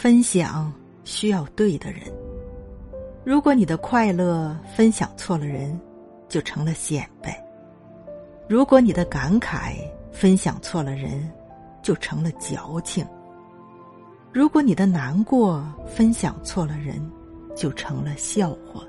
分享需要对的人。如果你的快乐分享错了人就成了显摆。如果你的感慨分享错了人就成了矫情。如果你的难过分享错了人就成了笑话。